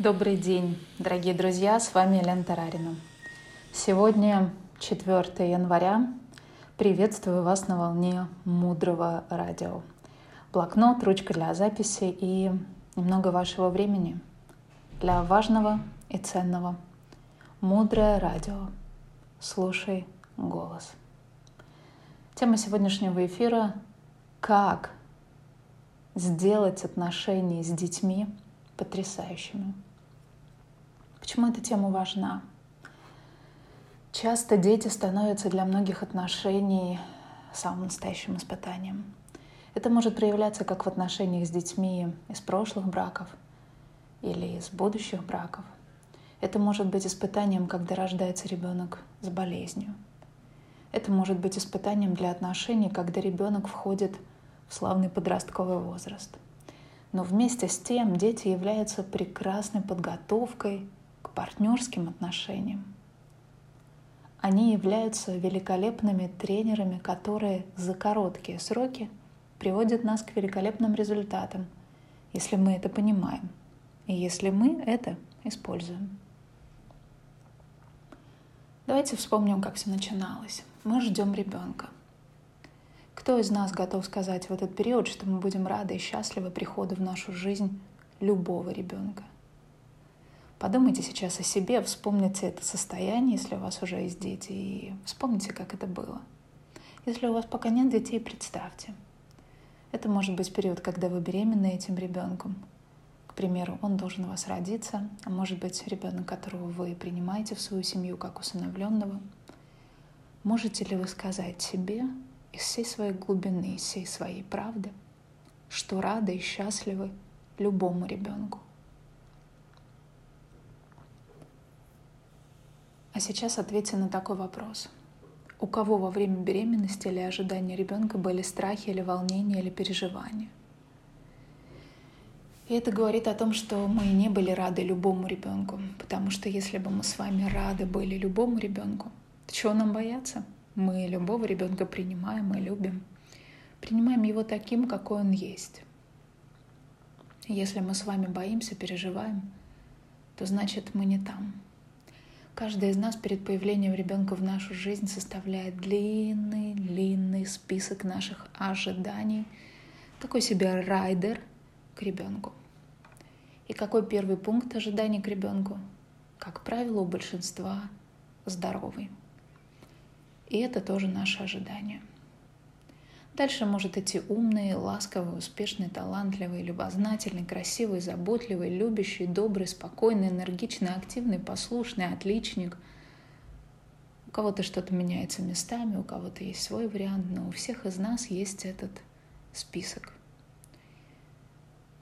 Добрый день, дорогие друзья, с вами Елена Тарарина. Сегодня 4 января. Приветствую вас на волне мудрого радио. Блокнот, ручка для записи и немного вашего времени для важного и ценного. Мудрое радио. Слушай голос. Тема сегодняшнего эфира – как сделать отношения с детьми потрясающими. Почему эта тема важна? Часто дети становятся для многих отношений самым настоящим испытанием. Это может проявляться как в отношениях с детьми из прошлых браков или из будущих браков. Это может быть испытанием, когда рождается ребенок с болезнью. Это может быть испытанием для отношений, когда ребенок входит в славный подростковый возраст. Но вместе с тем дети являются прекрасной подготовкой партнерским отношениям. Они являются великолепными тренерами, которые за короткие сроки приводят нас к великолепным результатам, если мы это понимаем и если мы это используем. Давайте вспомним, как все начиналось. Мы ждем ребенка. Кто из нас готов сказать в этот период, что мы будем рады и счастливы приходу в нашу жизнь любого ребенка? Подумайте сейчас о себе, вспомните это состояние, если у вас уже есть дети, и вспомните, как это было. Если у вас пока нет детей, представьте. Это может быть период, когда вы беременны этим ребенком. К примеру, он должен у вас родиться, а может быть ребенок, которого вы принимаете в свою семью как усыновленного. Можете ли вы сказать себе из всей своей глубины, из всей своей правды, что рады и счастливы любому ребенку? А сейчас ответьте на такой вопрос. У кого во время беременности или ожидания ребенка были страхи или волнения или переживания? И это говорит о том, что мы не были рады любому ребенку, потому что если бы мы с вами рады были любому ребенку, то чего нам бояться? Мы любого ребенка принимаем и любим. Принимаем его таким, какой он есть. Если мы с вами боимся, переживаем, то значит мы не там. Каждый из нас перед появлением ребенка в нашу жизнь составляет длинный-длинный список наших ожиданий, такой себе райдер к ребенку. И какой первый пункт ожиданий к ребенку? Как правило, у большинства здоровый. И это тоже наше ожидание. Дальше может идти умный, ласковый, успешный, талантливый, любознательный, красивый, заботливый, любящий, добрый, спокойный, энергичный, активный, послушный, отличник. У кого-то что-то меняется местами, у кого-то есть свой вариант, но у всех из нас есть этот список.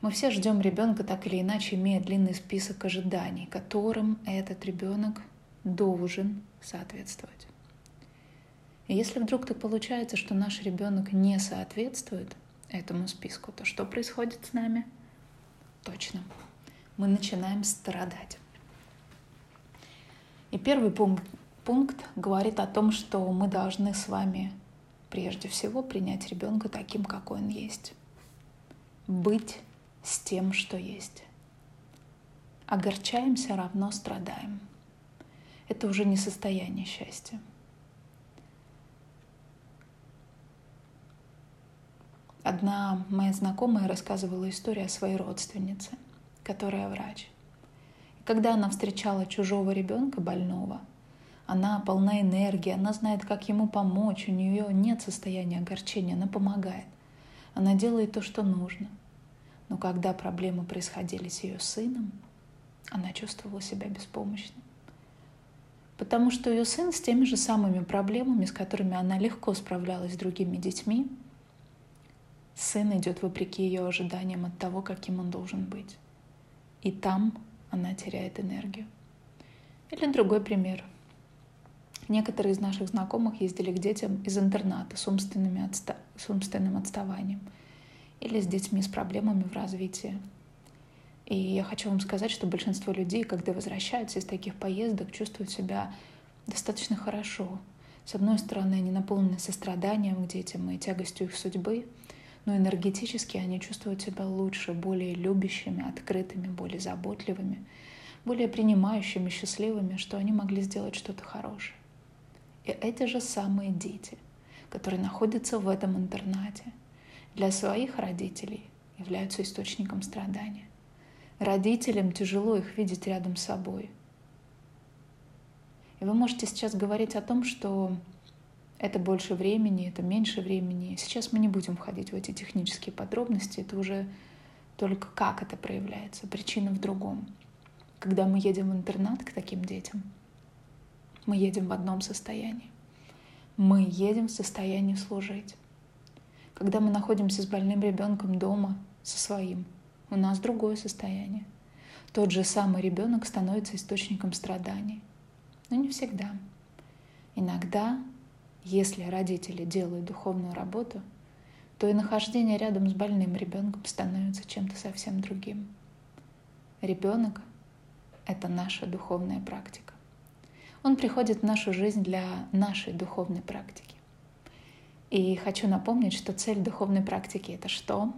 Мы все ждем ребенка так или иначе, имея длинный список ожиданий, которым этот ребенок должен соответствовать. И если вдруг так получается, что наш ребенок не соответствует этому списку, то что происходит с нами? Точно. Мы начинаем страдать. И первый пункт, пункт говорит о том, что мы должны с вами прежде всего принять ребенка таким, какой он есть. Быть с тем, что есть. Огорчаемся равно страдаем. Это уже не состояние счастья. Одна моя знакомая рассказывала историю о своей родственнице, которая врач. И когда она встречала чужого ребенка больного, она полна энергии, она знает, как ему помочь, у нее нет состояния огорчения, она помогает. Она делает то, что нужно. Но когда проблемы происходили с ее сыном, она чувствовала себя беспомощной. Потому что ее сын с теми же самыми проблемами, с которыми она легко справлялась с другими детьми, Сын идет вопреки ее ожиданиям от того, каким он должен быть. И там она теряет энергию. Или другой пример. Некоторые из наших знакомых ездили к детям из интерната с, умственными отста... с умственным отставанием или с детьми с проблемами в развитии. И я хочу вам сказать, что большинство людей, когда возвращаются из таких поездок, чувствуют себя достаточно хорошо. С одной стороны, они наполнены состраданием к детям и тягостью их судьбы, но энергетически они чувствуют себя лучше, более любящими, открытыми, более заботливыми, более принимающими, счастливыми, что они могли сделать что-то хорошее. И эти же самые дети, которые находятся в этом интернате, для своих родителей являются источником страдания. Родителям тяжело их видеть рядом с собой. И вы можете сейчас говорить о том, что это больше времени, это меньше времени. Сейчас мы не будем входить в эти технические подробности, это уже только как это проявляется, причина в другом. Когда мы едем в интернат к таким детям, мы едем в одном состоянии. Мы едем в состоянии служить. Когда мы находимся с больным ребенком дома, со своим, у нас другое состояние. Тот же самый ребенок становится источником страданий. Но не всегда. Иногда если родители делают духовную работу, то и нахождение рядом с больным ребенком становится чем-то совсем другим. Ребенок — это наша духовная практика. Он приходит в нашу жизнь для нашей духовной практики. И хочу напомнить, что цель духовной практики — это что?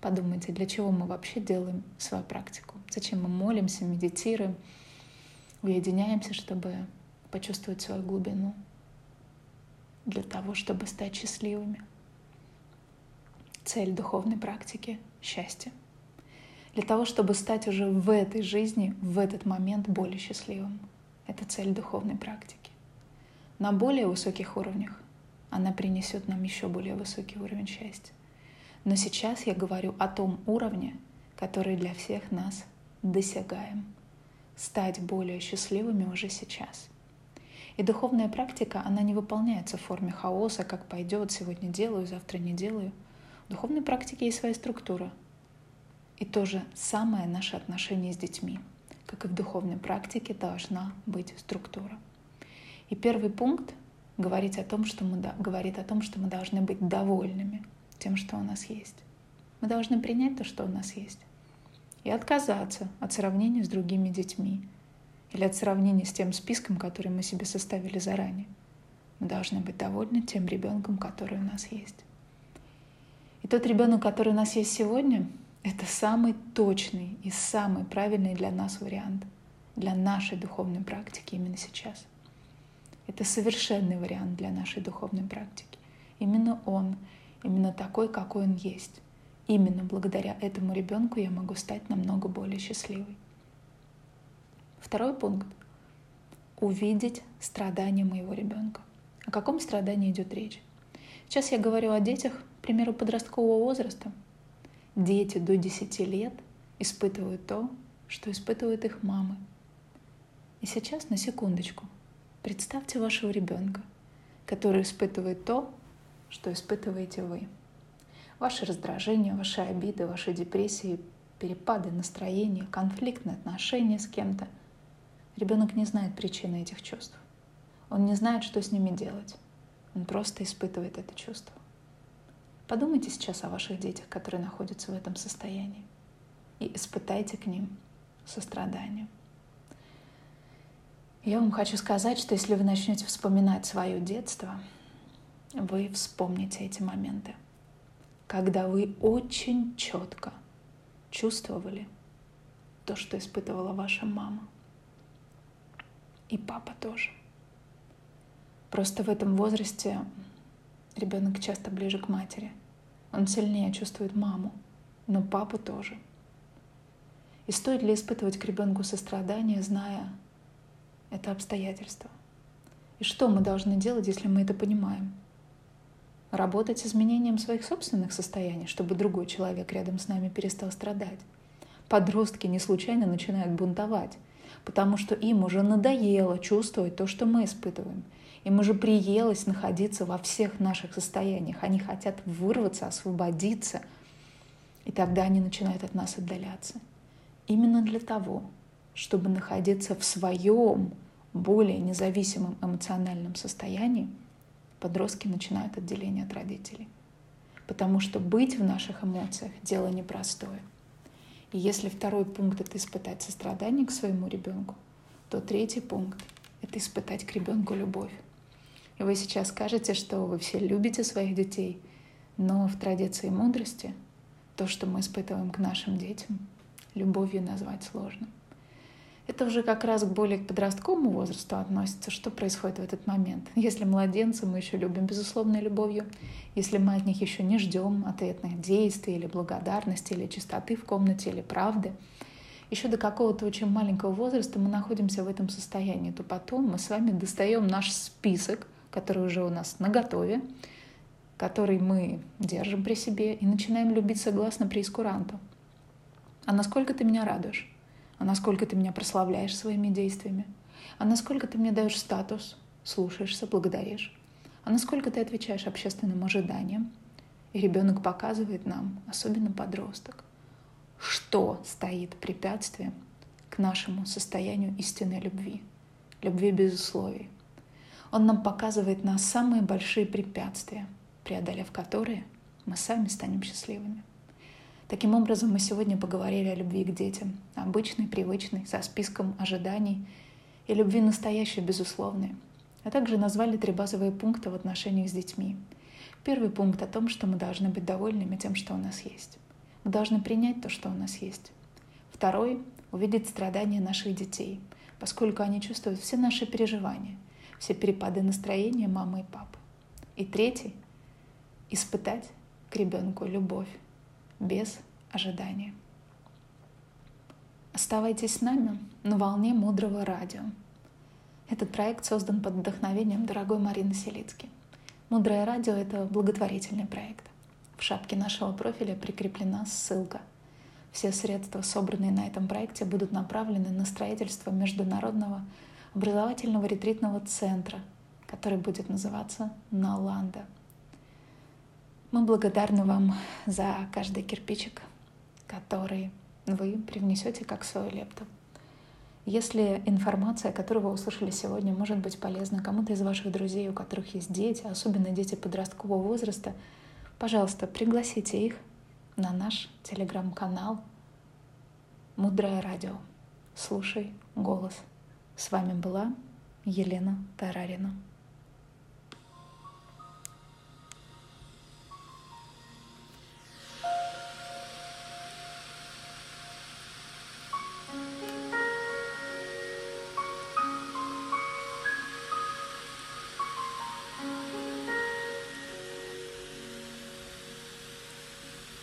Подумайте, для чего мы вообще делаем свою практику? Зачем мы молимся, медитируем, уединяемся, чтобы почувствовать свою глубину, для того, чтобы стать счастливыми. Цель духовной практики — счастье. Для того, чтобы стать уже в этой жизни, в этот момент более счастливым. Это цель духовной практики. На более высоких уровнях она принесет нам еще более высокий уровень счастья. Но сейчас я говорю о том уровне, который для всех нас досягаем. Стать более счастливыми уже сейчас. И духовная практика, она не выполняется в форме хаоса, как пойдет, сегодня делаю, завтра не делаю. В духовной практике есть своя структура. И то же самое наше отношение с детьми. Как и в духовной практике должна быть структура. И первый пункт говорит о том, что мы, говорит о том, что мы должны быть довольными тем, что у нас есть. Мы должны принять то, что у нас есть. И отказаться от сравнения с другими детьми, или от сравнения с тем списком, который мы себе составили заранее. Мы должны быть довольны тем ребенком, который у нас есть. И тот ребенок, который у нас есть сегодня, это самый точный и самый правильный для нас вариант, для нашей духовной практики именно сейчас. Это совершенный вариант для нашей духовной практики. Именно он, именно такой, какой он есть. Именно благодаря этому ребенку я могу стать намного более счастливой. Второй пункт — увидеть страдания моего ребенка. О каком страдании идет речь? Сейчас я говорю о детях, к примеру, подросткового возраста. Дети до 10 лет испытывают то, что испытывают их мамы. И сейчас на секундочку представьте вашего ребенка, который испытывает то, что испытываете вы. Ваши раздражения, ваши обиды, ваши депрессии, перепады настроения, конфликтные отношения с кем-то — Ребенок не знает причины этих чувств. Он не знает, что с ними делать. Он просто испытывает это чувство. Подумайте сейчас о ваших детях, которые находятся в этом состоянии, и испытайте к ним сострадание. Я вам хочу сказать, что если вы начнете вспоминать свое детство, вы вспомните эти моменты, когда вы очень четко чувствовали то, что испытывала ваша мама и папа тоже. Просто в этом возрасте ребенок часто ближе к матери. Он сильнее чувствует маму, но папу тоже. И стоит ли испытывать к ребенку сострадание, зная это обстоятельство? И что мы должны делать, если мы это понимаем? Работать с изменением своих собственных состояний, чтобы другой человек рядом с нами перестал страдать. Подростки не случайно начинают бунтовать потому что им уже надоело чувствовать то, что мы испытываем. Им уже приелось находиться во всех наших состояниях. Они хотят вырваться, освободиться. И тогда они начинают от нас отдаляться. Именно для того, чтобы находиться в своем более независимом эмоциональном состоянии, подростки начинают отделение от родителей. Потому что быть в наших эмоциях – дело непростое. И если второй пункт — это испытать сострадание к своему ребенку, то третий пункт — это испытать к ребенку любовь. И вы сейчас скажете, что вы все любите своих детей, Но в традиции мудрости то, что мы испытываем к нашим детям, любовью назвать сложно. Это уже как раз более к подростковому возрасту относится, что происходит в этот момент. Если младенцы мы еще любим безусловной любовью, если мы от них еще не ждем ответных действий или благодарности, или чистоты в комнате, или правды, еще до какого-то очень маленького возраста мы находимся в этом состоянии, то потом мы с вами достаем наш список, который уже у нас на готове, который мы держим при себе и начинаем любить согласно преискуранту. А насколько ты меня радуешь? А насколько ты меня прославляешь своими действиями? А насколько ты мне даешь статус, слушаешься, благодаришь? А насколько ты отвечаешь общественным ожиданиям? И ребенок показывает нам, особенно подросток, что стоит препятствием к нашему состоянию истинной любви, любви без условий. Он нам показывает на самые большие препятствия, преодолев которые мы сами станем счастливыми. Таким образом, мы сегодня поговорили о любви к детям, обычной, привычной, со списком ожиданий, и любви настоящей, безусловной, а также назвали три базовые пункта в отношениях с детьми. Первый пункт о том, что мы должны быть довольными тем, что у нас есть. Мы должны принять то, что у нас есть. Второй — увидеть страдания наших детей, поскольку они чувствуют все наши переживания, все перепады настроения мамы и папы. И третий — испытать к ребенку любовь без ожидания. Оставайтесь с нами на волне мудрого радио. Этот проект создан под вдохновением дорогой Марины Селицки. Мудрое радио — это благотворительный проект. В шапке нашего профиля прикреплена ссылка. Все средства, собранные на этом проекте, будут направлены на строительство международного образовательного ретритного центра, который будет называться Наланда. Мы благодарны вам за каждый кирпичик, который вы привнесете как свою лепту. Если информация, которую вы услышали сегодня, может быть полезна кому-то из ваших друзей, у которых есть дети, особенно дети подросткового возраста — пожалуйста, пригласите их на наш телеграм-канал «Мудрое радио». Слушай голос. С вами была Елена Тарарина.